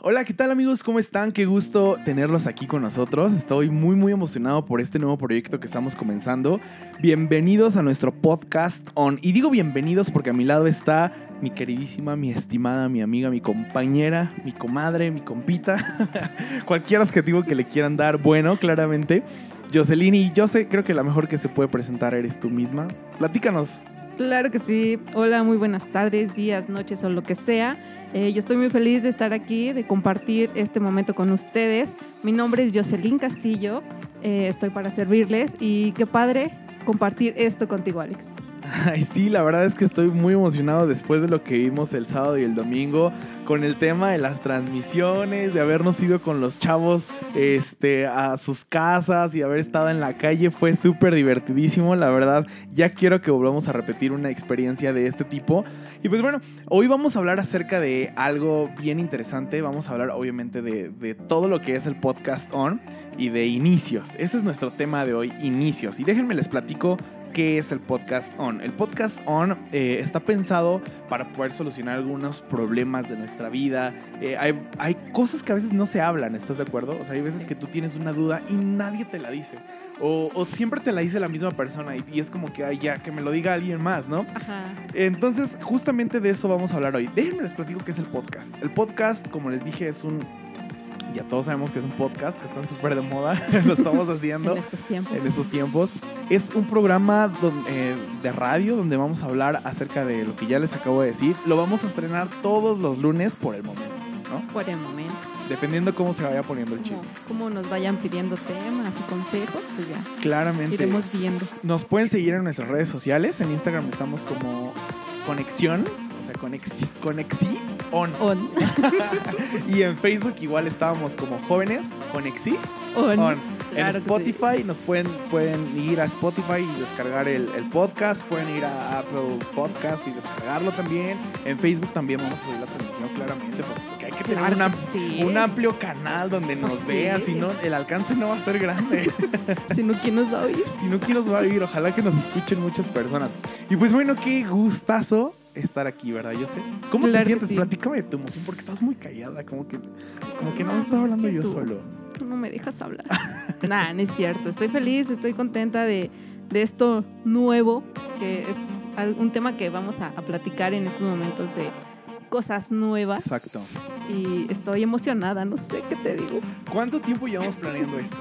Hola, ¿qué tal amigos? ¿Cómo están? Qué gusto tenerlos aquí con nosotros. Estoy muy muy emocionado por este nuevo proyecto que estamos comenzando. Bienvenidos a nuestro podcast on. Y digo bienvenidos porque a mi lado está mi queridísima, mi estimada, mi amiga, mi compañera, mi comadre, mi compita. Cualquier adjetivo que le quieran dar, bueno, claramente. Jocelyn y yo sé, creo que la mejor que se puede presentar eres tú misma. Platícanos. Claro que sí. Hola, muy buenas tardes, días, noches o lo que sea. Eh, yo estoy muy feliz de estar aquí, de compartir este momento con ustedes. Mi nombre es Jocelyn Castillo, eh, estoy para servirles y qué padre compartir esto contigo, Alex. Ay, sí, la verdad es que estoy muy emocionado después de lo que vimos el sábado y el domingo con el tema de las transmisiones, de habernos ido con los chavos este, a sus casas y haber estado en la calle. Fue súper divertidísimo, la verdad. Ya quiero que volvamos a repetir una experiencia de este tipo. Y pues bueno, hoy vamos a hablar acerca de algo bien interesante. Vamos a hablar obviamente de, de todo lo que es el podcast on y de inicios. Ese es nuestro tema de hoy, inicios. Y déjenme les platico ¿Qué es el podcast on? El podcast on eh, está pensado para poder solucionar algunos problemas de nuestra vida. Eh, hay, hay, cosas que a veces no se hablan, ¿estás de acuerdo? O sea, hay veces que tú tienes una duda y nadie te la dice. O, o siempre te la dice la misma persona y, y es como que, ay, ya, que me lo diga alguien más, ¿no? Ajá. Entonces, justamente de eso vamos a hablar hoy. Déjenme les platico qué es el podcast. El podcast, como les dije, es un ya todos sabemos que es un podcast que está súper de moda, lo estamos haciendo en estos tiempos. En estos tiempos. Es un programa donde, eh, de radio donde vamos a hablar acerca de lo que ya les acabo de decir. Lo vamos a estrenar todos los lunes por el momento, ¿no? Por el momento. Dependiendo cómo se vaya poniendo el chisme. Como nos vayan pidiendo temas y consejos, pues ya. Claramente. Iremos viendo. Nos pueden seguir en nuestras redes sociales. En Instagram estamos como Conexión, sea, Conexi, Conexi On. On. y en Facebook igual estábamos como jóvenes, Conexi On. On. Claro en Spotify nos pueden, pueden ir a Spotify y descargar el, el, podcast, pueden ir a Apple Podcast y descargarlo también. En Facebook también vamos a subir la transmisión claramente porque hay que tener Claro una- que sí. un amplio canal donde nos Pues vea, sí. si no el alcance no va a ser grande. Si no, ¿quién nos va a oír? si no, ¿quién nos va a oír? Ojalá que nos escuchen muchas personas. Y pues bueno, qué gustazo estar aquí, ¿verdad? Yo sé. ¿Cómo Claro te sientes? sí. Platícame de tu emoción porque estás muy callada, como que, como que no, No, estaba es hablando que yo tú- solo. Tú no me dejas hablar. nah, no es cierto. Estoy feliz, estoy contenta de, de esto nuevo, que es un tema que vamos a, a platicar en estos momentos de cosas nuevas. Exacto. Y estoy emocionada, no sé qué te digo. ¿Cuánto tiempo llevamos planeando esto?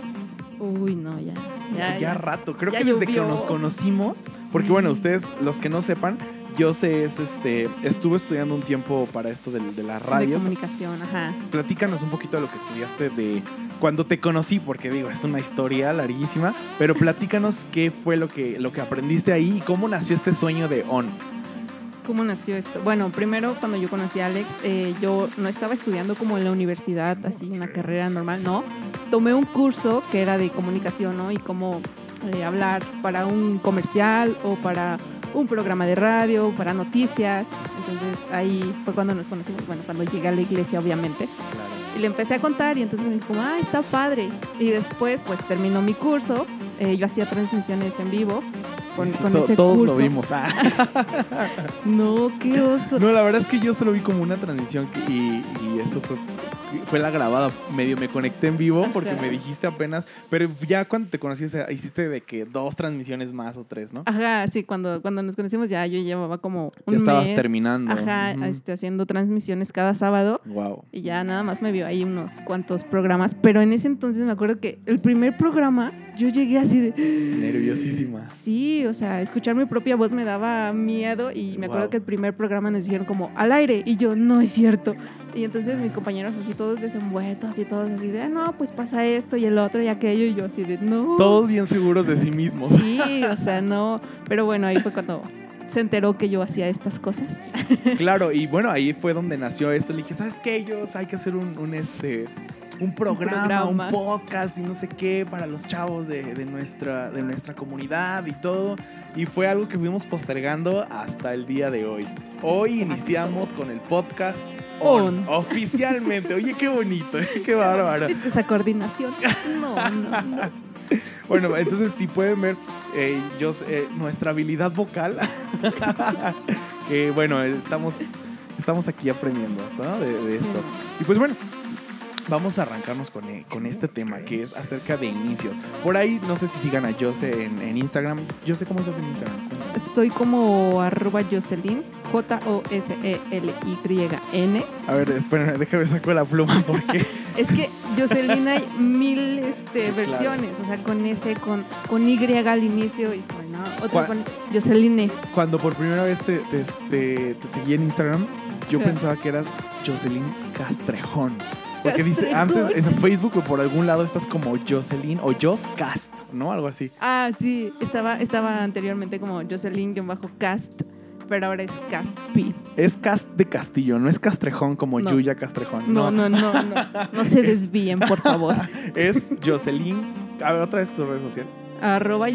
Uy, no, ya. Ya, Ya, rato. Creo Ya que desde llovió. que nos conocimos, porque Sí. bueno, ustedes, los que no sepan, yo sé, es este, estuve estudiando un tiempo para esto de, de la De radio. comunicación, ajá. Platícanos un poquito de lo que estudiaste de cuando te conocí, porque digo, es una historia larguísima, pero platícanos qué fue lo que, lo que aprendiste ahí y cómo nació este sueño de ON. ¿Cómo nació esto? Bueno, primero cuando yo conocí a Alex, eh, yo no estaba estudiando como en la universidad, así una carrera normal, no. Tomé un curso que era de comunicación, ¿no? Y cómo eh, hablar para un comercial o para un programa de radio, para noticias. Entonces ahí fue cuando nos conocimos, bueno, cuando llegué a la iglesia, obviamente. Y le empecé a contar y entonces me dijo, ah, está padre. Y después, pues terminó mi curso. Eh, yo hacía transmisiones en vivo con, Sí, sí, con to- ese todos curso. lo vimos. Ah. No, qué oso. No, la verdad es que yo solo vi como una transmisión y, y eso fue, fue la grabada. Medio me conecté en vivo porque Ajá. me dijiste apenas, pero ya cuando te conocí, o sea, hiciste de que dos transmisiones más o tres, ¿no? Ajá, sí, cuando, cuando nos conocimos ya yo llevaba como un ya estabas mes. terminando. Ajá, este, haciendo transmisiones cada sábado Wow. y ya nada más me vio ahí unos cuantos programas, pero en ese entonces me acuerdo que el primer programa yo llegué así de, Nerviosísima. sí, o sea, escuchar mi propia voz me daba miedo y me acuerdo Wow. que el primer programa nos dijeron como al aire y yo, no es cierto. Y entonces mis compañeros así todos desenvueltos y todos así de, "Ah, no, pues pasa esto y el otro y aquello y yo así de, no. Todos bien seguros de sí mismos. Sí, o sea, no. Pero bueno, ahí fue cuando se enteró que yo hacía estas cosas. Claro, y bueno, ahí fue donde nació esto. Le dije, ¿sabes qué? Ellos hay que hacer un, un, este un programa, un, programa. podcast y no sé qué para los chavos de, de nuestra, de nuestra comunidad y todo. Y fue algo que fuimos postergando hasta el día de hoy. Hoy Exacto. iniciamos con el podcast on, On. oficialmente. Oye, qué bonito, ¿eh? qué bárbaro. ¿Viste esa coordinación? No, no, no. Bueno, entonces si pueden ver eh, yo, eh, nuestra habilidad vocal, que bueno, estamos, estamos aquí aprendiendo ¿no? de, de esto. Y pues bueno, vamos a arrancarnos con, eh, con este tema que es acerca de inicios. Por ahí, no sé si sigan a Jose en, en Instagram. Jose, ¿cómo estás en Instagram? Estoy como arroba Jocelyn, J-O-S-E-L-Y-N. A ver, espérenme, déjame sacar la pluma porque Es que Jocelyn hay mil este, Sí, versiones, o sea, con S, con, con Y al inicio, y bueno, ¿Cuál? otra con Jocelyn. cuando por primera vez te, te, te- te seguí en Instagram, yo pensaba que eras Jocelyn Castrejón. Porque dice, antes en Facebook o por algún lado estás como Jocelyn o Jos Cast, ¿no? Algo así. Ah, sí, estaba, estaba anteriormente como Jocelyn-Cast, pero ahora es Castpi. Es Cast de Castillo, no es Castrejón como No. Yuya Castrejón. No, no, no, no, no se desvíen, por favor. Es Jocelyn. A ver, otra vez tus redes sociales. Arroba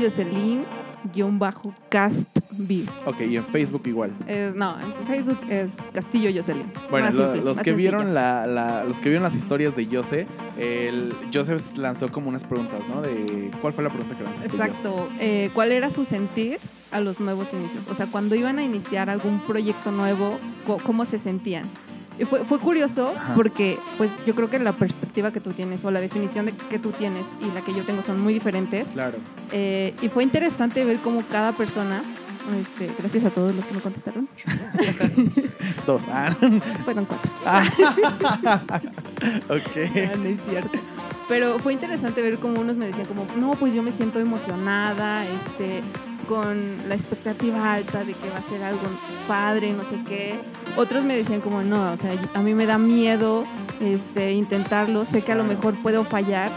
Jocelyn-Castbi. Ok, y en Facebook igual. Eh, no, en Facebook es Castillo Jocelyn. Bueno, Más lo- simple, los que vieron la, la- los que vieron las historias de Jose, el Joseph lanzó como unas preguntas, ¿no? De cuál fue la pregunta que lanzaste. Exacto. Eh, ¿Cuál era su sentir a los nuevos inicios? O sea, cuando iban a iniciar algún proyecto nuevo, ¿cómo se sentían? Y fue, fue curioso Ajá. porque, pues, yo creo que la perspectiva que tú tienes o la definición de que tú tienes y la que yo tengo son muy diferentes. Claro. Eh, y fue interesante ver cómo cada persona, este, gracias a todos los que me contestaron, Dos. Ah, fueron cuatro. ok. Ah, no es cierto. Pero fue interesante ver cómo unos me decían como, no, pues yo me siento emocionada, este, con la expectativa alta de que va a ser algo padre, no sé qué. Otros me decían como, no, o sea, a mí me da miedo este, intentarlo, sé que a lo mejor puedo fallar,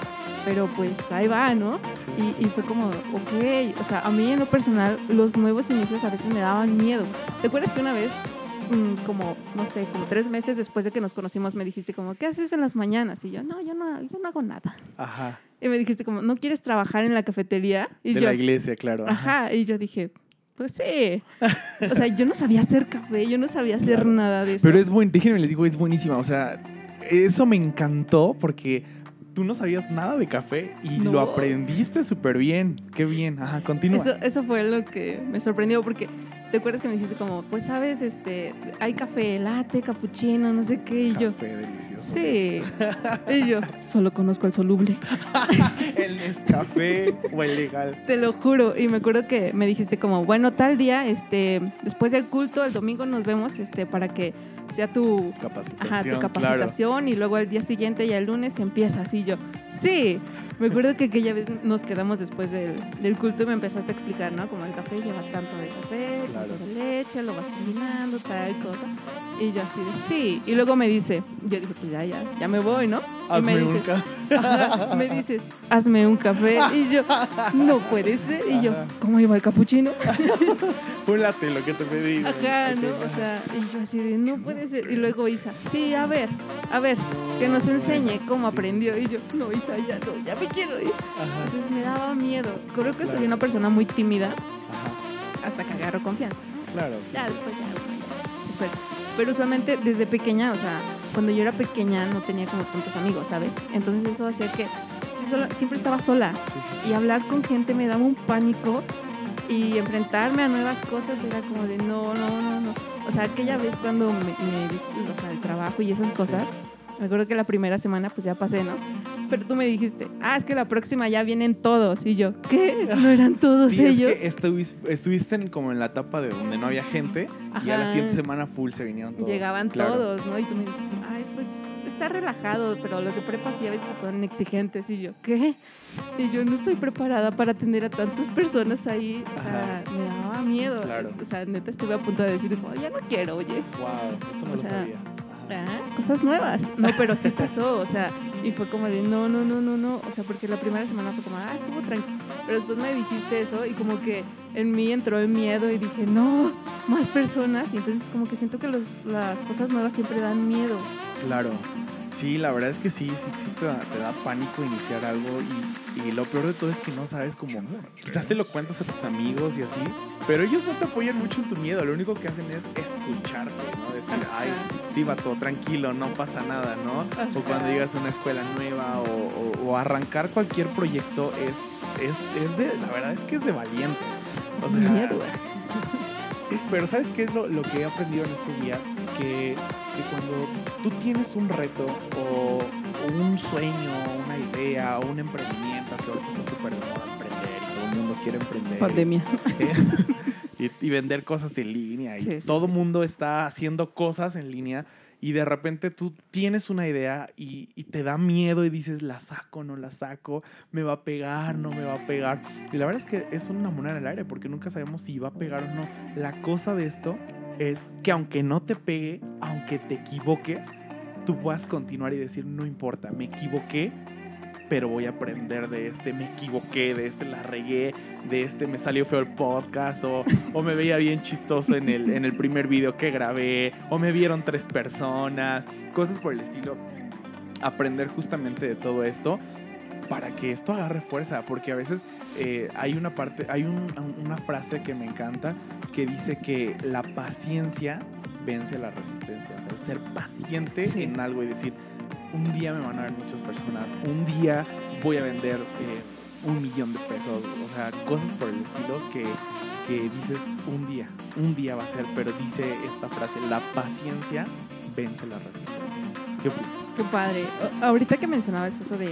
pero pues ahí va, ¿no? Sí. Y, y fue como, ok, o sea, a mí en lo personal los nuevos inicios a veces me daban miedo. ¿Te acuerdas que una vez, mm, como, no sé, como tres meses después de que nos conocimos, me dijiste como, ¿qué haces en las mañanas? Y yo, no, yo no, yo no hago nada. Ajá. Y me dijiste como, ¿no quieres trabajar en la cafetería? Y De yo, la iglesia, claro. ajá, y yo dije, pues sí. O sea, yo no sabía hacer café, yo no sabía hacer Claro. nada de eso. Pero es buen, déjenme les digo, es buenísima. O sea, eso me encantó porque tú no sabías nada de café y No. lo aprendiste súper bien. Qué bien. Ajá, continúa. Eso, eso fue lo que me sorprendió porque te acuerdas que me dijiste como, pues sabes, este, hay café, latte, cappuccino, no sé qué, y yo, Café delicioso. sí. Y yo, solo conozco el soluble. El Nescafé o el legal. Te lo juro. Y me acuerdo que me dijiste como, bueno, tal día, este, después del culto, el domingo nos vemos, este, para que sea tu, Capacitación. ajá, tu claro. capacitación y luego el día siguiente y el lunes empieza así yo. Sí, me acuerdo que aquella vez nos quedamos después del, del culto y me empezaste a explicar, ¿no? Como el café lleva tanto de café, Claro. tanto de leche, lo vas combinando, tal cosa. Y yo así de, sí. Y luego me dice, yo dije, pues ya, ya, ya me voy, ¿no? Hazme y me un dice, ca- Ajá, me dices, hazme un café. Y yo, no puede ser. Y yo. ¿cómo iba el capuchino? Latte, lo que te pedí. Ajá, ¿no? O sea, y yo así de, no puede ser. Y luego Isa, sí, a ver, a ver, que nos enseñe cómo aprendió. Y yo, no, Isa, ya no, ya me quiero ir. Ajá, Entonces me daba miedo. Creo que Claro. soy una persona muy tímida ajá. hasta que agarro confianza. Claro, sí. Ya después, ya, después. Pero usualmente desde pequeña, o sea, cuando yo era pequeña no tenía como tantos amigos, ¿sabes? Entonces eso hacía que yo sola- siempre estaba sola. Sí, sí, sí. y hablar con gente me daba un pánico y enfrentarme a nuevas cosas era como de no, no, no, no. O sea, aquella vez cuando me, me o sea, el trabajo y esas cosas, me acuerdo que la primera semana pues ya pasé, ¿no? Pero tú me dijiste, ah, es que la próxima ya vienen todos. Y yo, ¿qué? ¿No eran todos Sí, es ellos? que estuvis- estuviste en- como en la etapa de donde no había gente y a la Ajá. siguiente semana full se vinieron todos. Llegaban Claro. todos, ¿no? Y tú me dijiste, ay, pues está relajado, pero los de prepa sí a veces son exigentes. Y yo, ¿qué? Y yo no estoy preparada para atender a tantas personas ahí. O sea, me daba miedo. Claro. O sea, neta estuve a punto de decir, como, ya no quiero, oye. Wow, eso no O lo sea, sabía. Ajá. Ah, cosas nuevas. No, pero sí pasó, o sea, y fue como de no, no, no, no, no. O sea, porque la primera semana fue como, ah, estuvo tranquilo. Pero después me dijiste eso y como que en mí entró el miedo y dije, no, más personas. Y entonces como que siento que los- las cosas nuevas siempre dan miedo. Claro. Sí, la verdad es que sí, sí, sí te, da, te da pánico iniciar algo y, y lo peor de todo es que no sabes cómo. Quizás se lo cuentas a tus amigos y así, pero ellos no te apoyan mucho en tu miedo. Lo único que hacen es escucharte, ¿no? Decir, ay, sí, vato, tranquilo, no pasa nada, ¿no? O cuando llegas a una escuela nueva o, o- o arrancar cualquier proyecto es, es, es de. La verdad es que es de valientes. O sea, miedo. Pero ¿sabes qué es lo, lo que he aprendido en estos días? Que, que cuando tú tienes un reto o, o un sueño, una idea, un emprendimiento, que ahorita está súper de moda emprender y todo el mundo quiere emprender. Pandemia. y, y vender cosas en línea. Y sí, todo el sí. mundo está haciendo cosas en línea y de repente tú tienes una idea y, y te da miedo y dices, la saco, no la saco, me va a pegar, no me va a pegar. Y la verdad es que es una moneda en el aire porque nunca sabemos si va a pegar o no. La cosa de esto es que aunque no te pegue, aunque te equivoques, tú puedas continuar y decir, no importa, me equivoqué, pero voy a aprender de este, me equivoqué, de este la regué, de este me salió feo el podcast, o, o me veía bien chistoso en el, en el primer video que grabé, o me vieron tres personas, cosas por el estilo. Aprender justamente de todo esto para que esto agarre fuerza, porque a veces eh, hay una parte, hay un- una frase que me encanta que dice que la paciencia vence la resistencia, o sea, el ser paciente Sí. en algo y decir, un día me van a ver muchas personas, un día voy a vender eh, un millón de pesos, o sea, cosas por el estilo que, que dices un día, un día va a ser, pero dice esta frase, la paciencia vence la resistencia. ¿Qué opinas? Qué padre. Ahorita que mencionabas eso de,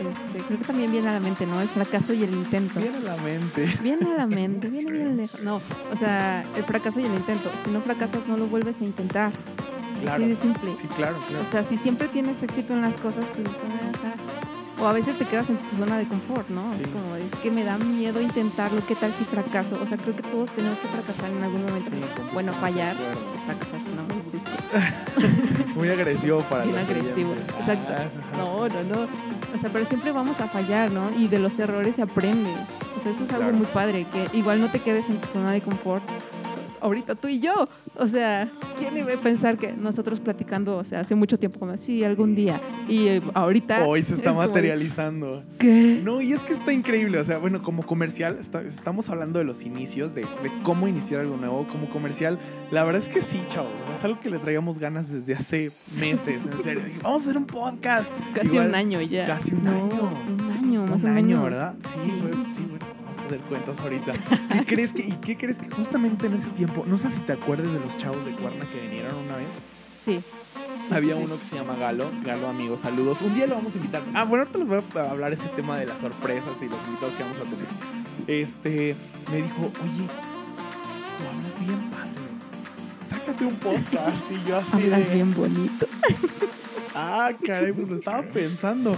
este, creo que también viene a la mente, ¿no? El fracaso y el intento. Viene a la mente. Viene a la mente, viene bien lejos. No, o sea, el fracaso y el intento. Si no fracasas, no lo vuelves a intentar. Así de simple. Sí, claro, claro. O sea, si siempre tienes éxito en las cosas, pues... O a veces te quedas en tu zona de confort, ¿no? Sí. Es como, es que me da miedo intentarlo, ¿qué tal si fracaso? O sea, creo que todos tenemos que fracasar en algún momento. Sí, bueno, fallar, fracasar suena muy agresivo para Bien los agresivo, exacto. Ah, No, no, no. O sea, pero siempre vamos a fallar, ¿no? Y de los errores se aprende. O sea, eso es algo Claro. muy padre, que igual no te quedes en tu zona de confort. Ahorita tú y yo. O sea, ¿quién iba a pensar que nosotros platicando, o sea, hace mucho tiempo, como, sí, algún día. Y eh, ahorita. Hoy se está es como de, materializando. ¿Qué? No, y es que está increíble. O sea, bueno, como comercial, está- estamos hablando de los inicios, de, de cómo iniciar algo nuevo. Como comercial, la verdad es que sí, chavos. O sea, es algo que le traíamos ganas desde hace meses. En serio. Vamos a hacer un podcast. Casi Igual- un año ya. casi un No, año. Un año, más Un o año, menos. ¿verdad? Sí, Sí. güey, sí, bueno, vamos a hacer cuentas ahorita. ¿Qué crees que, ¿Y qué crees que justamente en ese tiempo, no sé si te acuerdas de los chavos de Cuerna que vinieron una vez? Sí. Había uno que se llama Galo, Galo amigos, saludos. Un día lo vamos a invitar. Ah, bueno, ahorita les voy a hablar ese tema de las sorpresas y los invitados que vamos a tener. Este, me dijo, oye, tú hablas bien padre. Sácate un podcast. Y yo así Hablas de, bien bonito. ah, caray, pues lo estaba pensando.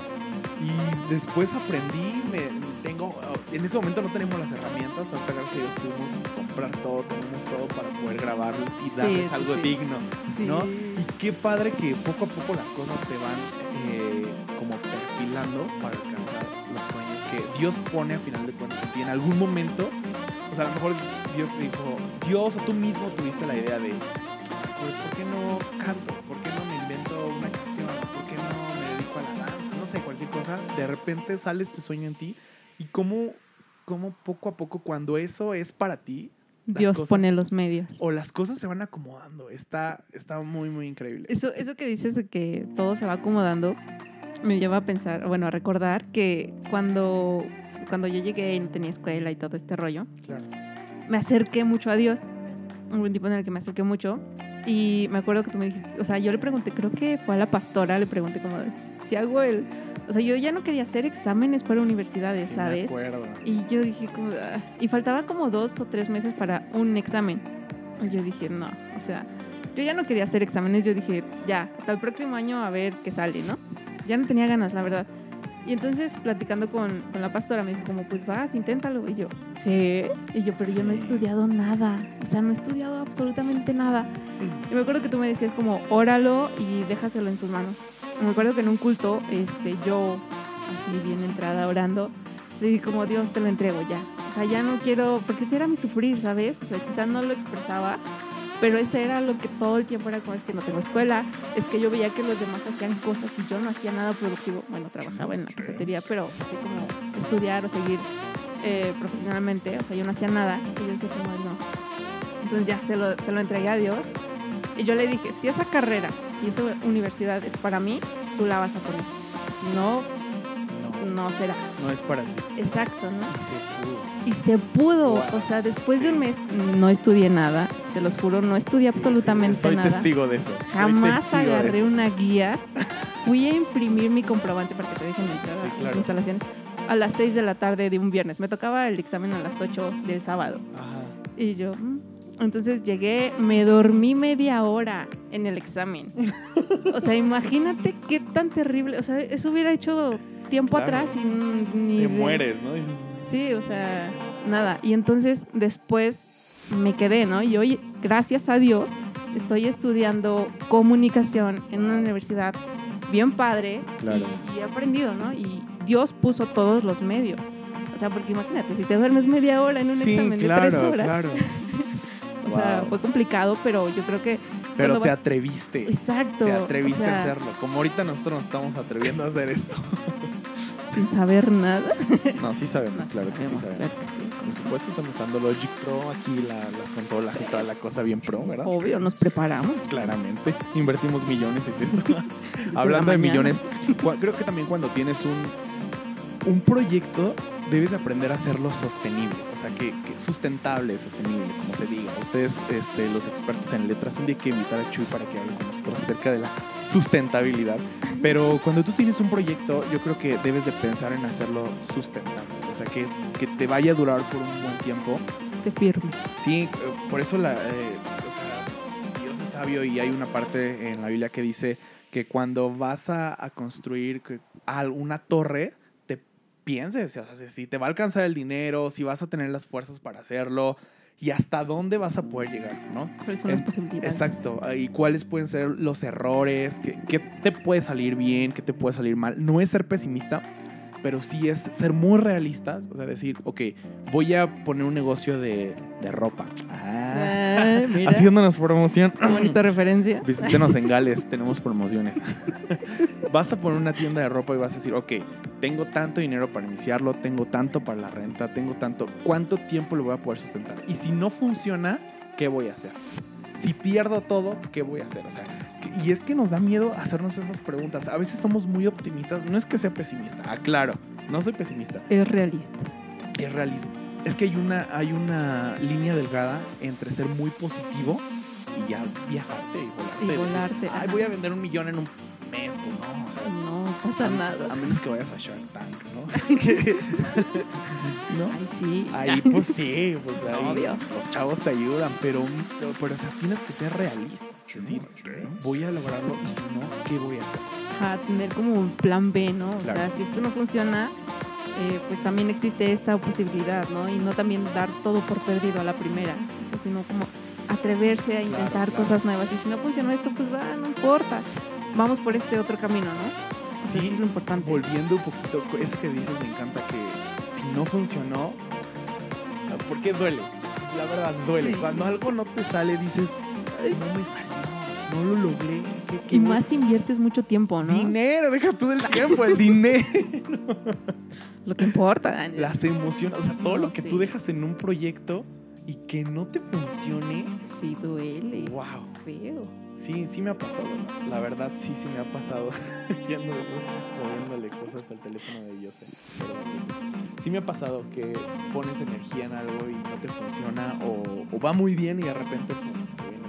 Y después aprendí, me, tengo, en ese momento no teníamos las herramientas, ahorita gracias a Dios pudimos comprar todo, tenemos todo para poder grabarlo y darles sí, algo sí. digno. Sí. ¿no? Y qué padre que poco a poco las cosas se van eh, como perfilando para alcanzar los sueños que Dios pone a final de cuentas en ti. En algún momento, o sea, a lo mejor Dios dijo, Dios o tú mismo tuviste la idea de, pues, ¿por qué no canto? De repente sale este sueño en ti y cómo, cómo poco a poco cuando eso es para ti, las Dios cosas- pone los medios. o las cosas se van acomodando. Está, está muy, muy increíble. Eso, eso que dices de que todo se va acomodando me lleva a pensar, bueno, a recordar que cuando, cuando yo llegué y no tenía escuela y todo este rollo, Claro. me acerqué mucho a Dios. Un tiempo en el que me acerqué mucho y me acuerdo que tú me dijiste, o sea, yo le pregunté, creo que fue a la pastora, le pregunté como, si hago el... O sea, yo ya no quería hacer exámenes para universidades, Sí, me ¿sabes? acuerdo. Y yo dije como, "Ah". y faltaba como dos o tres meses para un examen. Y yo dije, no, o sea, yo ya no quería hacer exámenes, yo dije, ya, hasta el próximo año a ver qué sale, ¿no? Ya no tenía ganas, la verdad. Y entonces, platicando con, con la pastora, me dijo como, pues vas, inténtalo. Y yo, sí. Y yo, pero yo no he Sí. estudiado nada. O sea, no he estudiado absolutamente nada. Y me acuerdo que tú me decías como, óralo y déjaselo en sus manos. Me acuerdo que en un culto, este, yo, así bien entrada, orando, le dije como, Dios, te lo entrego ya. O sea, ya no quiero, porque ese era mi sufrir, ¿sabes? O sea, quizás no lo expresaba, pero ese era lo que todo el tiempo era como, es que no tengo escuela, es que yo veía que los demás hacían cosas y yo no hacía nada productivo. Bueno, trabajaba en la cafetería, pero así como estudiar o seguir eh, profesionalmente, o sea, yo no hacía nada. Y yo decía como, no. Entonces ya, se lo, se lo entregué a Dios. Y yo le dije, si esa carrera y esa universidad es para mí, tú la vas a poner. Si no, No, no será. no es para ti. Exacto, ¿no? Y se pudo. Y se pudo. Wow. O sea, después de un mes no estudié nada, se los juro, no estudié absolutamente Soy nada. testigo de eso. Soy Jamás agarré una guía fui a imprimir mi comprobante para que te dejen entrar Sí, a las instalaciones a las 6 de la tarde de un viernes. Me tocaba el examen a las 8 del sábado. Ajá. Y yo, mm. Entonces llegué, me dormí media hora en el examen. O sea, imagínate qué tan terrible. O sea, eso hubiera hecho tiempo Claro. atrás y ni. Te de- mueres, ¿no? Sí, o sea, nada. Y entonces después me quedé, ¿no? Y hoy, gracias a Dios, estoy estudiando comunicación en una universidad bien padre Claro. y, y he aprendido, ¿no? Y Dios puso todos los medios. O sea, porque imagínate, si te duermes media hora en un sí, examen claro, de tres horas, claro. o sea, Wow. fue complicado, pero yo creo que Pero te vas- atreviste. exacto, Te atreviste o sea, a hacerlo. Como ahorita nosotros nos estamos atreviendo a hacer esto. sin saber nada. No, sí sabemos, No, claro que sí sabemos, sabemos. claro que sí. Por supuesto, estamos usando Logic Pro, aquí la- las consolas y toda la cosa bien pro, ¿verdad? Obvio, nos preparamos. Claramente. Invertimos millones en esto. Hablando la de millones, creo que también cuando tienes un, un proyecto, debes de aprender a hacerlo sostenible. O sea, que, que sustentable, sostenible, como se diga. Ustedes, este, los expertos en letras, un día hay que invitar a Chuy para que hable con nosotros acerca de la sustentabilidad. Pero cuando tú tienes un proyecto, yo creo que debes de pensar en hacerlo sustentable. O sea, que, que te vaya a durar por un buen tiempo. Esté firme. Sí, eh, por eso la, eh, o sea, Dios es sabio y hay una parte en la Biblia que dice que cuando vas a, a construir una torre, pienses, o sea, si te va a alcanzar el dinero, si vas a tener las fuerzas para hacerlo y hasta dónde vas a poder llegar, ¿no? ¿Cuáles son las En- posibilidades? Exacto, y cuáles pueden ser los errores, qué, qué te puede salir bien, qué te puede salir mal. No es ser pesimista, pero sí es ser muy realistas, o sea, decir, ok, voy a poner un negocio de, de ropa. Ah, mira, haciéndonos promoción. bonita referencia. Visítenos en Gales, tenemos promociones. vas a poner una tienda de ropa y vas a decir, ok, tengo tanto dinero para iniciarlo, tengo tanto para la renta, tengo tanto, ¿cuánto tiempo lo voy a poder sustentar? Y si no funciona, ¿qué voy a hacer? Si pierdo todo, ¿qué voy a hacer? O sea, y es que nos da miedo hacernos esas preguntas. A veces somos muy optimistas. No es que sea pesimista, aclaro, no soy pesimista Es realista. es realismo. Es que hay una, hay una línea delgada entre ser muy positivo y ya viajarte y volarte. Y volarte, Ay, voy a vender un millón en un mes, pues no, o sea, No pasa a, nada. a menos que vayas a Shark Tank, ¿no? ¿No? Ay, sí. Ahí, pues sí, pues Es ahí obvio. los chavos te ayudan, pero, pero, o sea, tienes que ser realista. Es decir, voy a lograrlo y si no, ¿qué voy a hacer? Ajá, tener como un plan B, ¿no? O Claro. sea, si esto no funciona, eh, pues también existe esta posibilidad, ¿no? Y no también dar todo por perdido a la primera, o sea, sino como atreverse a Claro, intentar claro. cosas nuevas. Y si no funciona esto, pues ah, no importa. Vamos por este otro camino, ¿no? O sea, Sí, eso es lo importante. Volviendo un poquito, eso que dices me encanta que si no funcionó, porque duele, la verdad duele. Sí. Cuando algo no te sale dices, "Ay, no me salió, no lo logré. ¿qué- qué Y más inviertes mucho tiempo, ¿no? Dinero, deja todo el tiempo, el dinero, Lo que importa, Daniel. las emociones, o sea, todo No, lo que sí. tú dejas en un proyecto y que no te funcione, Sí, duele. wow. Feo. Sí, sí me ha pasado, la verdad sí, sí me ha pasado. Moviéndole cosas al teléfono de Jose. sí. Me ha pasado que pones energía en algo y no te funciona o, o va muy bien y de repente pum, se viene.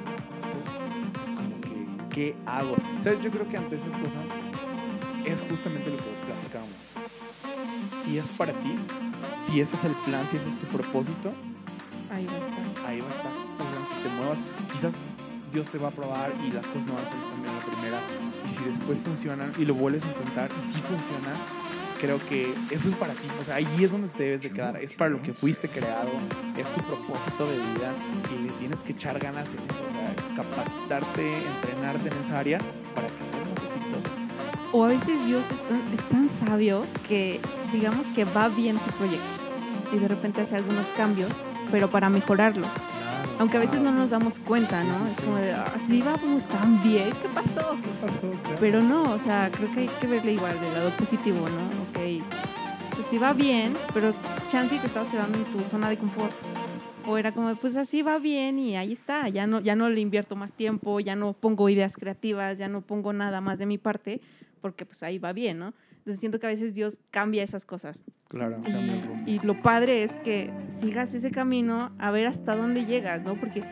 Es como que, ¿qué hago? ¿Sabes? Yo creo que ante esas cosas es justamente lo que platicábamos. Si es para ti, si ese es el plan, si ese es tu propósito, Ahí va a estar. ahí va a estar. O sea, que te muevas. Quizás Dios te va a probar y las cosas no van a salir tan bien la primera. Y si después funcionan y lo vuelves a intentar y si funciona, creo que eso es para ti. O sea, ahí es donde te debes de quedar. Es para lo que fuiste creado, es tu propósito de vida y le tienes que echar ganas en eso. O sea, capacitarte, entrenarte en esa área para que seas más exitoso. O a veces Dios es tan, es tan sabio que digamos que va bien tu proyecto y de repente hace algunos cambios, pero para mejorarlo. Aunque a veces no nos damos cuenta, Sí, ¿no? sí, es sí. como de, ah, sí, vamos tan bien, ¿qué pasó? ¿Qué pasó? Claro. Pero no, o sea, creo que hay que verle igual del lado positivo, ¿no? Ok, pues sí va bien, pero chance te estabas quedando en tu zona de confort. O era como, pues así va bien y ahí está, ya no, ya no le invierto más tiempo, ya no pongo ideas creativas, ya no pongo nada más de mi parte, porque pues ahí va bien, ¿no? Entonces siento que a veces Dios cambia esas cosas. Claro, cambia el rumbo. Y, lo padre es que sigas ese camino a ver hasta dónde llegas, ¿no? Porque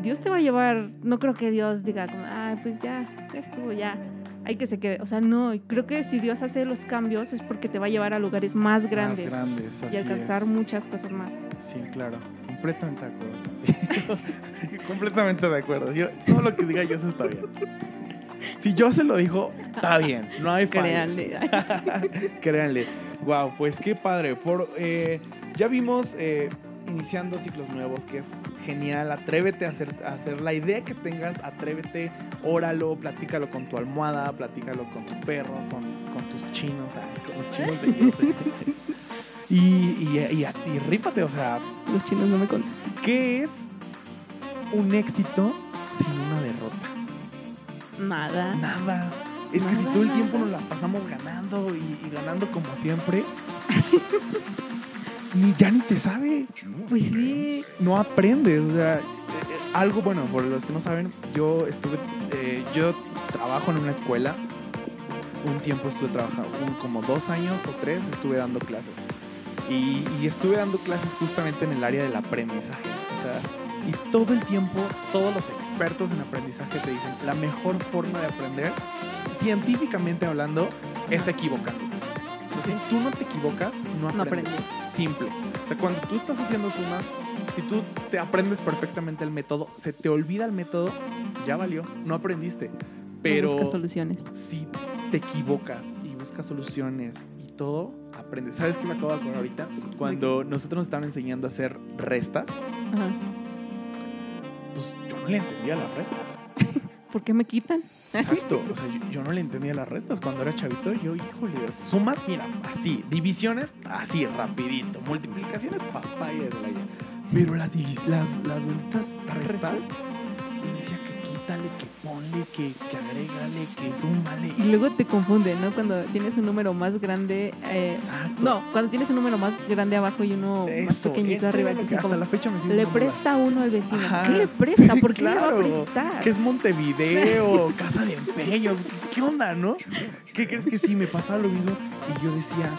Dios te va a llevar, no creo que Dios diga, como, ay, pues ya, ya estuvo, ya. hay que se quede. O sea, no, creo que si Dios hace los cambios es porque te va a llevar a lugares más grandes, Más grandes, y alcanzar es. muchas cosas más. Sí, claro. Completamente de acuerdo. Completamente de acuerdo. Yo, todo lo que diga yo eso está bien. Si yo se lo dijo, está bien. No hay falla. Créanle. Créanle. Wow, pues qué padre. Por, eh, ya vimos eh, iniciando ciclos nuevos, que es genial. Atrévete a hacer, a hacer la idea que tengas, atrévete, óralo, platícalo con tu almohada, platícalo con tu perro, con, con tus chinos, ay, con los chinos de eh. Y, y, y, y rífate, o sea, Los chinos no me contestan. ¿qué es un éxito? Nada. Nada. Es que si todo el tiempo nos las pasamos ganando y, y ganando como siempre, ni ya ni te sabe. Pues sí. No aprendes. O sea, eh, algo bueno, por los que no saben, yo estuve, eh, yo trabajo en una escuela. Un tiempo estuve trabajando, como dos años o tres estuve dando clases. Y, y estuve dando clases justamente en el área del aprendizaje. O sea, y todo el tiempo, todos los expertos en aprendizaje te dicen, la mejor forma de aprender, científicamente hablando, es equivocando. Entonces, si tú no te equivocas, no No aprendes. aprendes. Simple. O sea, cuando tú estás haciendo sumas, si tú te aprendes perfectamente el método, se te olvida el método, ya valió, no aprendiste. Pero No busca soluciones. si te equivocas y buscas soluciones y todo, aprendes. ¿Sabes qué me acabo de acordar ahorita? Cuando nosotros nos estaban enseñando a hacer restas, Ajá. Pues yo no le entendía las restas. ¿Por qué me quitan? Exacto. O sea, yo, yo no le entendía las restas cuando era chavito. Yo, híjole, sumas, mira, así. Divisiones, así, rapidito. Multiplicaciones, papaya de la ya. Pero las, las, las benditas restas, Restas. y decía que quítale, que ponle, que, que agrégale, que súmale. Y luego te confunde, ¿no? Cuando tienes un número más grande. eh, Exacto. no, cuando tienes un número más grande abajo y uno más pequeñito arriba. que hasta como, la fecha me sigue le presta uno al vecino. Ajá, ¿Qué le sí, presta? ¿Por qué claro. le va a prestar? que es Montevideo, casa de empeños, ¿qué, onda, no? ¿Qué crees que sí? Me pasaba lo mismo y yo decía,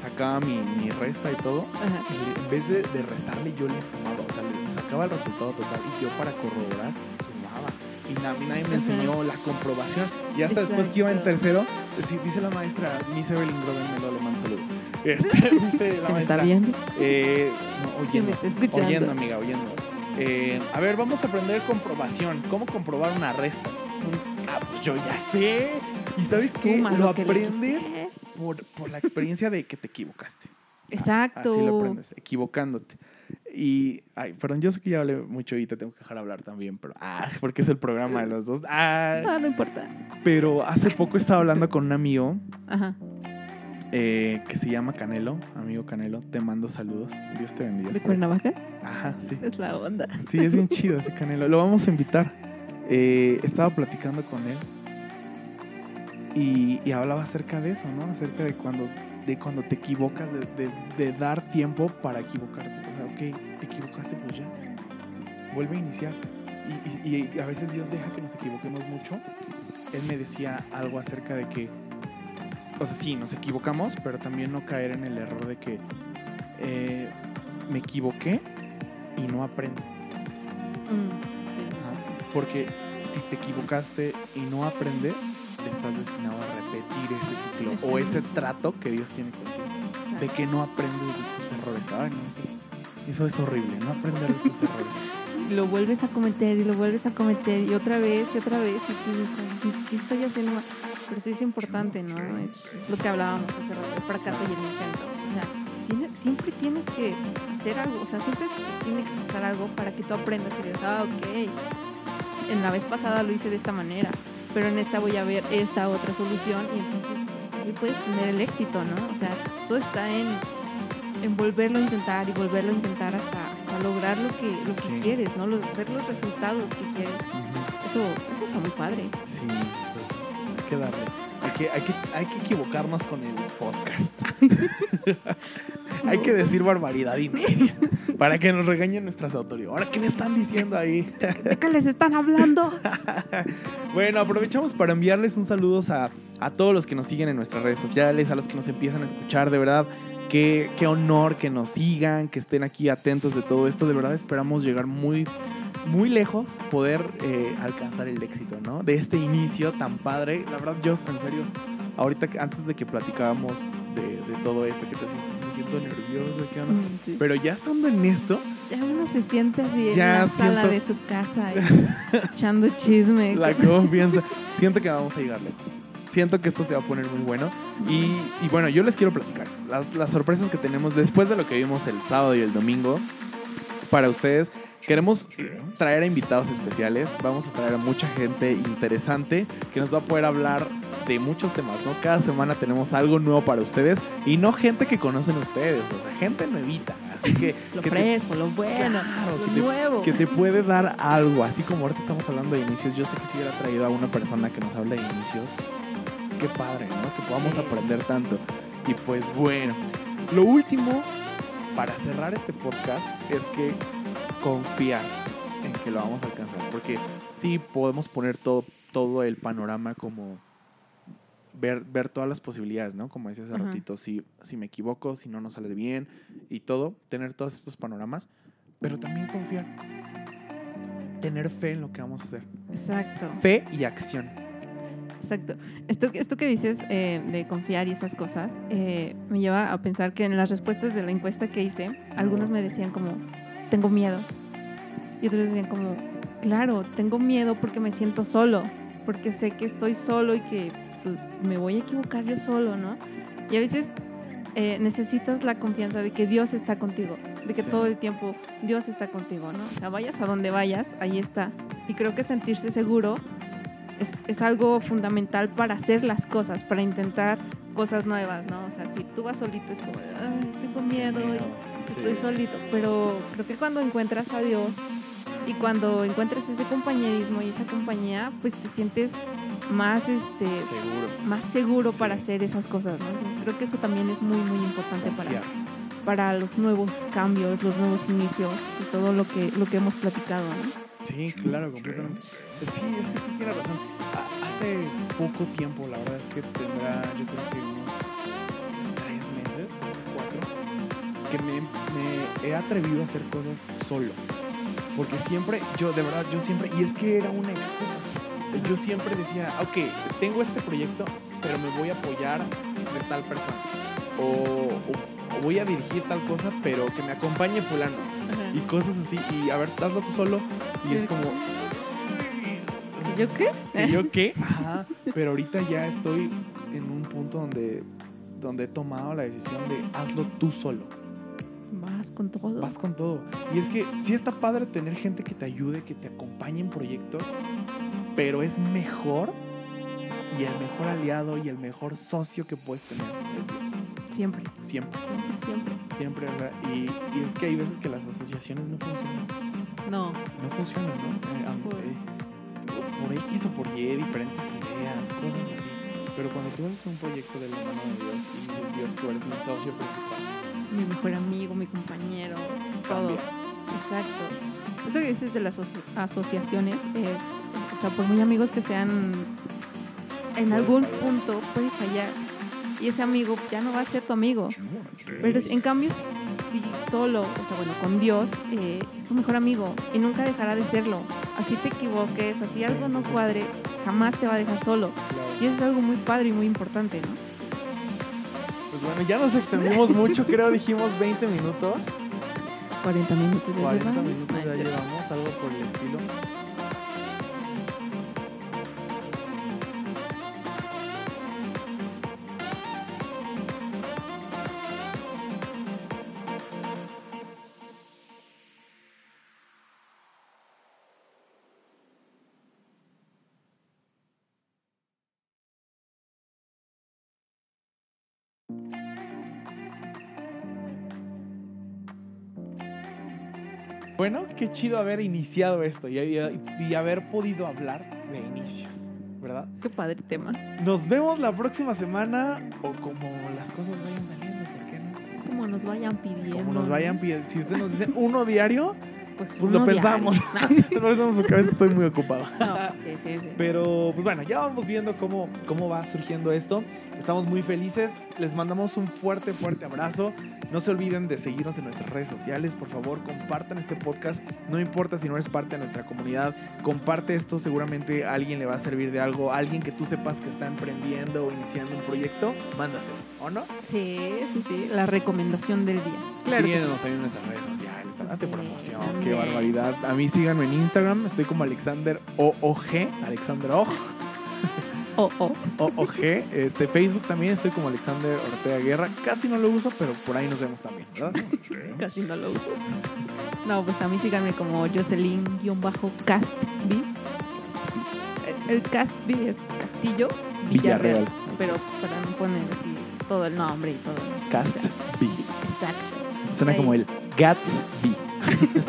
sacaba mi, mi resta y todo, Ajá. y en vez de, de restarle yo le sumaba, o sea, le sacaba el resultado total y yo para corroborar sumaba. Y na- a mí nadie me Ajá. enseñó la comprobación. Y hasta después que iba en tercero, sí, dice la maestra, Miss Evelyn Grovenmelo, le mando saludos. Este, dice la Se me está maestra, viendo. eh, no, oyendo. me está escuchando. Oyendo, amiga, oyendo. Eh, a ver, vamos a aprender comprobación. ¿Cómo comprobar una resta? Ah, pues yo ya sé. ¿Y sabes qué? Suma Lo que aprendes. Por, por la experiencia de que te equivocaste. Exacto. Así lo aprendes, equivocándote. Y, ay, perdón, yo sé que ya hablé mucho y te tengo que dejar hablar también, pero, ah, porque es el programa de los dos. Ah, No, no importa. pero hace poco estaba hablando con un amigo Ajá. eh, que se llama Canelo, amigo Canelo. Te mando saludos. Dios te bendiga. ¿De Cuernavaca? Ajá, sí. Es la onda. Sí, es bien chido ese Canelo. Lo vamos a invitar. Eh, estaba platicando con él y, y hablaba acerca de eso, ¿no? Acerca de cuando, de cuando te equivocas, de, de- de dar tiempo para equivocarte. O sea, ok, te equivocaste, pues ya. Vuelve a iniciar. Y, y- y a veces Dios deja que nos equivoquemos mucho. Él me decía algo acerca de que, o sea, sí, nos equivocamos, pero también no caer en el error de que eh, me equivoqué y no aprendo. Mm, sí, sí, Ajá. sí, sí. Porque si te equivocaste y no aprendes, estás destinado a repetir ese ciclo o ese trato que Dios tiene contigo. De que no aprendes de tus errores. No, eso, eso es horrible, no aprender de tus errores. Lo vuelves a cometer y lo vuelves a cometer y otra vez y otra vez y tú dices, como, "Pues, ¿qué estoy haciendo mal?". Pero sí es importante, ¿no? Es lo que hablábamos hace rato, el fracaso y el intento. O sea, tiene- siempre tienes que hacer algo, o sea, siempre tiene que pasar algo para que tú aprendas y digas, ah, ok, en la vez pasada lo hice de esta manera, pero en esta voy a ver esta otra solución y entonces ahí puedes tener el éxito, ¿no? O sea, todo está en, en volverlo a intentar y volverlo a intentar hasta, hasta lograr lo que, lo que Sí. quieres, ¿no? Ver los resultados que quieres. Eso, eso está muy padre. Sí, pues hay que darle. Hay que, hay, que, hay que equivocarnos con el podcast. hay que decir barbaridad y media para que nos regañen nuestras autoridades. Ahora, ¿qué me están diciendo ahí? ¿De qué les están hablando? Bueno, aprovechamos para enviarles un saludo a, a todos los que nos siguen en nuestras redes sociales, a los que nos empiezan a escuchar, de verdad. Qué, qué honor que nos sigan, que estén aquí atentos de todo esto. De verdad esperamos llegar muy, muy lejos poder eh, alcanzar el éxito, ¿no? De este inicio tan padre. La verdad, yo, en serio, ahorita antes de que platicábamos de, de todo esto, que te me siento nervioso, ¿qué onda? Mm, sí. Pero ya estando en esto, Ya uno se siente así en Ya la sala de su casa, echando chisme. la confianza, siento que vamos a llegar lejos. Siento que esto se va a poner muy bueno. Y, y bueno, yo les quiero platicar las, las sorpresas que tenemos después de lo que vimos el sábado y el domingo para ustedes. Queremos traer a invitados especiales. Vamos a traer a mucha gente interesante que nos va a poder hablar de muchos temas, ¿no? Cada semana tenemos algo nuevo para ustedes y no gente que conocen ustedes, o sea, gente nuevita. Así que, Lo que te- fresco, lo bueno, Claro, lo que te- nuevo. que te puede dar algo, así como ahorita estamos hablando de inicios. Yo sé que si hubiera traído a una persona que nos habla de inicios, qué padre, ¿no? Que podamos Sí. aprender tanto. Y pues bueno, lo último para cerrar este podcast es que confiar en que lo vamos a alcanzar. Porque sí podemos poner todo, todo el panorama como ver, ver todas las posibilidades, ¿no? Como decía hace Ajá. ratito, si, si me equivoco, si no nos sale bien y todo, tener todos estos panoramas, pero también confiar. Tener fe en lo que vamos a hacer. Exacto, Fe y acción. exacto. Esto, esto que dices eh, de confiar y esas cosas eh, me lleva a pensar que en las respuestas de la encuesta que hice, algunos me decían como, tengo miedo. Y otros decían como, claro, tengo miedo porque me siento solo, porque sé que estoy solo y que me voy a equivocar yo solo, ¿no? Y a veces eh, necesitas la confianza de que Dios está contigo, de que Sí. todo el tiempo Dios está contigo, ¿no? O sea, vayas a donde vayas, ahí está. Y creo que sentirse seguro es, es algo fundamental para hacer las cosas, para intentar cosas nuevas, ¿no? O sea, si tú vas solito es como de, ay, tengo miedo, y estoy Sí. solito. Pero creo que cuando encuentras a Dios y cuando encuentras ese compañerismo y esa compañía, pues te sientes más, este, Seguro. más seguro Sí. para hacer esas cosas, ¿no? Entonces creo que eso también es muy, muy importante para, para los nuevos cambios, los nuevos inicios y todo lo que, lo que hemos platicado, ¿no? Sí, claro, completamente. Sí, es que sí tiene razón. Ha- Hace poco tiempo, la verdad es que tendrá, yo creo que unos tres meses, cuatro, que me, me he atrevido a hacer cosas solo. Porque siempre, yo de verdad, yo siempre, y es que era una excusa. Yo siempre decía, ok, tengo este proyecto, pero me voy a apoyar de tal persona. O, o- o voy a dirigir tal cosa, pero que me acompañe fulano y cosas así. Y a ver, hazlo tú solo. Y es como, ¿Y yo qué? ¿que yo qué? Ajá. Pero ahorita ya estoy en un punto donde, donde he tomado la decisión de hazlo tú solo. Vas con todo. Vas con todo. Y es que sí está padre tener gente que te ayude, que te acompañe en proyectos, pero es mejor y el mejor aliado y el mejor socio que puedes tener es Dios. Siempre, Siempre, siempre, siempre. siempre. O sea, y, y es que hay veces que las asociaciones no funcionan. No, no funcionan, ¿no? Eh, Por- eh, por X o por Y, diferentes ideas, cosas así. Pero cuando tú haces un proyecto de la mano de Dios y dices, Dios, tú eres mi socio principal, mi mejor amigo, mi compañero, todo. cambia. Exacto. Eso que dices de las aso- asociaciones es, o sea, por muy amigos que sean, en algún punto puede fallar. Y ese amigo ya no va a ser tu amigo. Pero en cambio, si, solo, o sea, bueno, con Dios, eh, es tu mejor amigo y nunca dejará de serlo. Así te equivoques, así Sí, algo no cuadre, jamás te va a dejar solo. Y eso es algo muy padre y muy importante, ¿no? Pues bueno, ya nos extendimos mucho, creo, dijimos 20 minutos. 40 minutos ya 40 llevamos. minutos ya llevamos, algo por el estilo. Qué chido haber iniciado esto y, y- y haber podido hablar de inicios, ¿verdad? Qué padre tema. Nos vemos la próxima semana o como las cosas vayan saliendo, ¿por qué no? Como nos vayan pidiendo. Como nos ¿no? vayan pidiendo. Si ustedes nos dicen uno diario, Pues, pues lo pensamos. diario. lo pensamos porque a veces estoy muy ocupado. No, Sí, sí, sí. Pero, pues bueno, ya vamos viendo cómo, cómo va surgiendo esto. Estamos muy felices. Les mandamos un fuerte, fuerte abrazo. No se olviden de seguirnos en nuestras redes sociales. Por favor, compartan este podcast. No importa si no eres parte de nuestra comunidad. Comparte esto. Seguramente a alguien le va a servir de algo. Alguien que tú sepas que está emprendiendo o iniciando un proyecto, mándaselo, ¿o no? Sí, sí, sí. La recomendación del día. Claro sí. Síguenos ahí en nuestras redes sociales. Date Sí, promoción. también. Qué barbaridad. A mí síganme en Instagram. Estoy como Alexander OOG. Alexander OG. Oh, oh. OOG. Este, Facebook también estoy como Alexander Ortega Guerra. Casi no lo uso, pero por ahí nos vemos también, ¿verdad? Casi no lo uso. No, pues a mí síganme como Jocelyn-Castby. El- El Castby es Castillo Villarreal. Villarreal. Pero pues para no poner así todo el nombre y todo. Cast B. Exacto. Suena Ahí. como el Gatsby.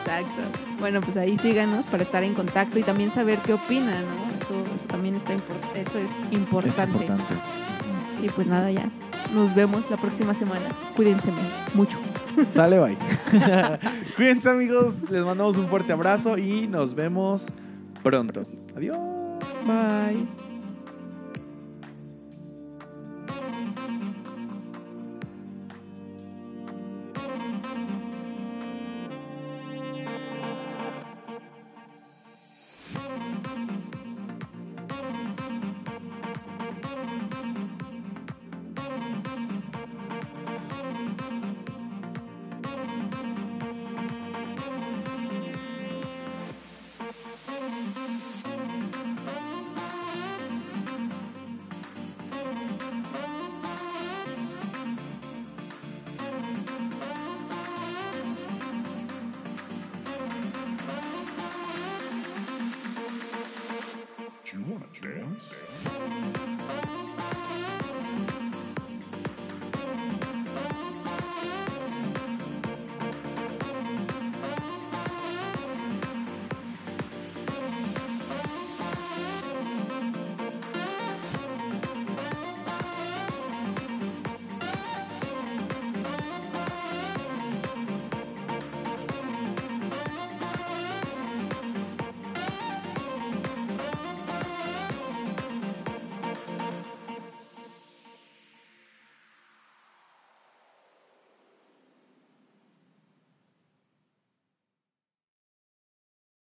Exacto. Bueno, pues ahí síganos para estar en contacto y también saber qué opinan, ¿no? Eso, eso también está impor- eso es importante. Es importante. Y pues nada, ya. Nos vemos la próxima semana. Cuídense mucho. Sale, bye. Cuídense, amigos. Les mandamos un fuerte abrazo y nos vemos pronto. Adiós. Bye.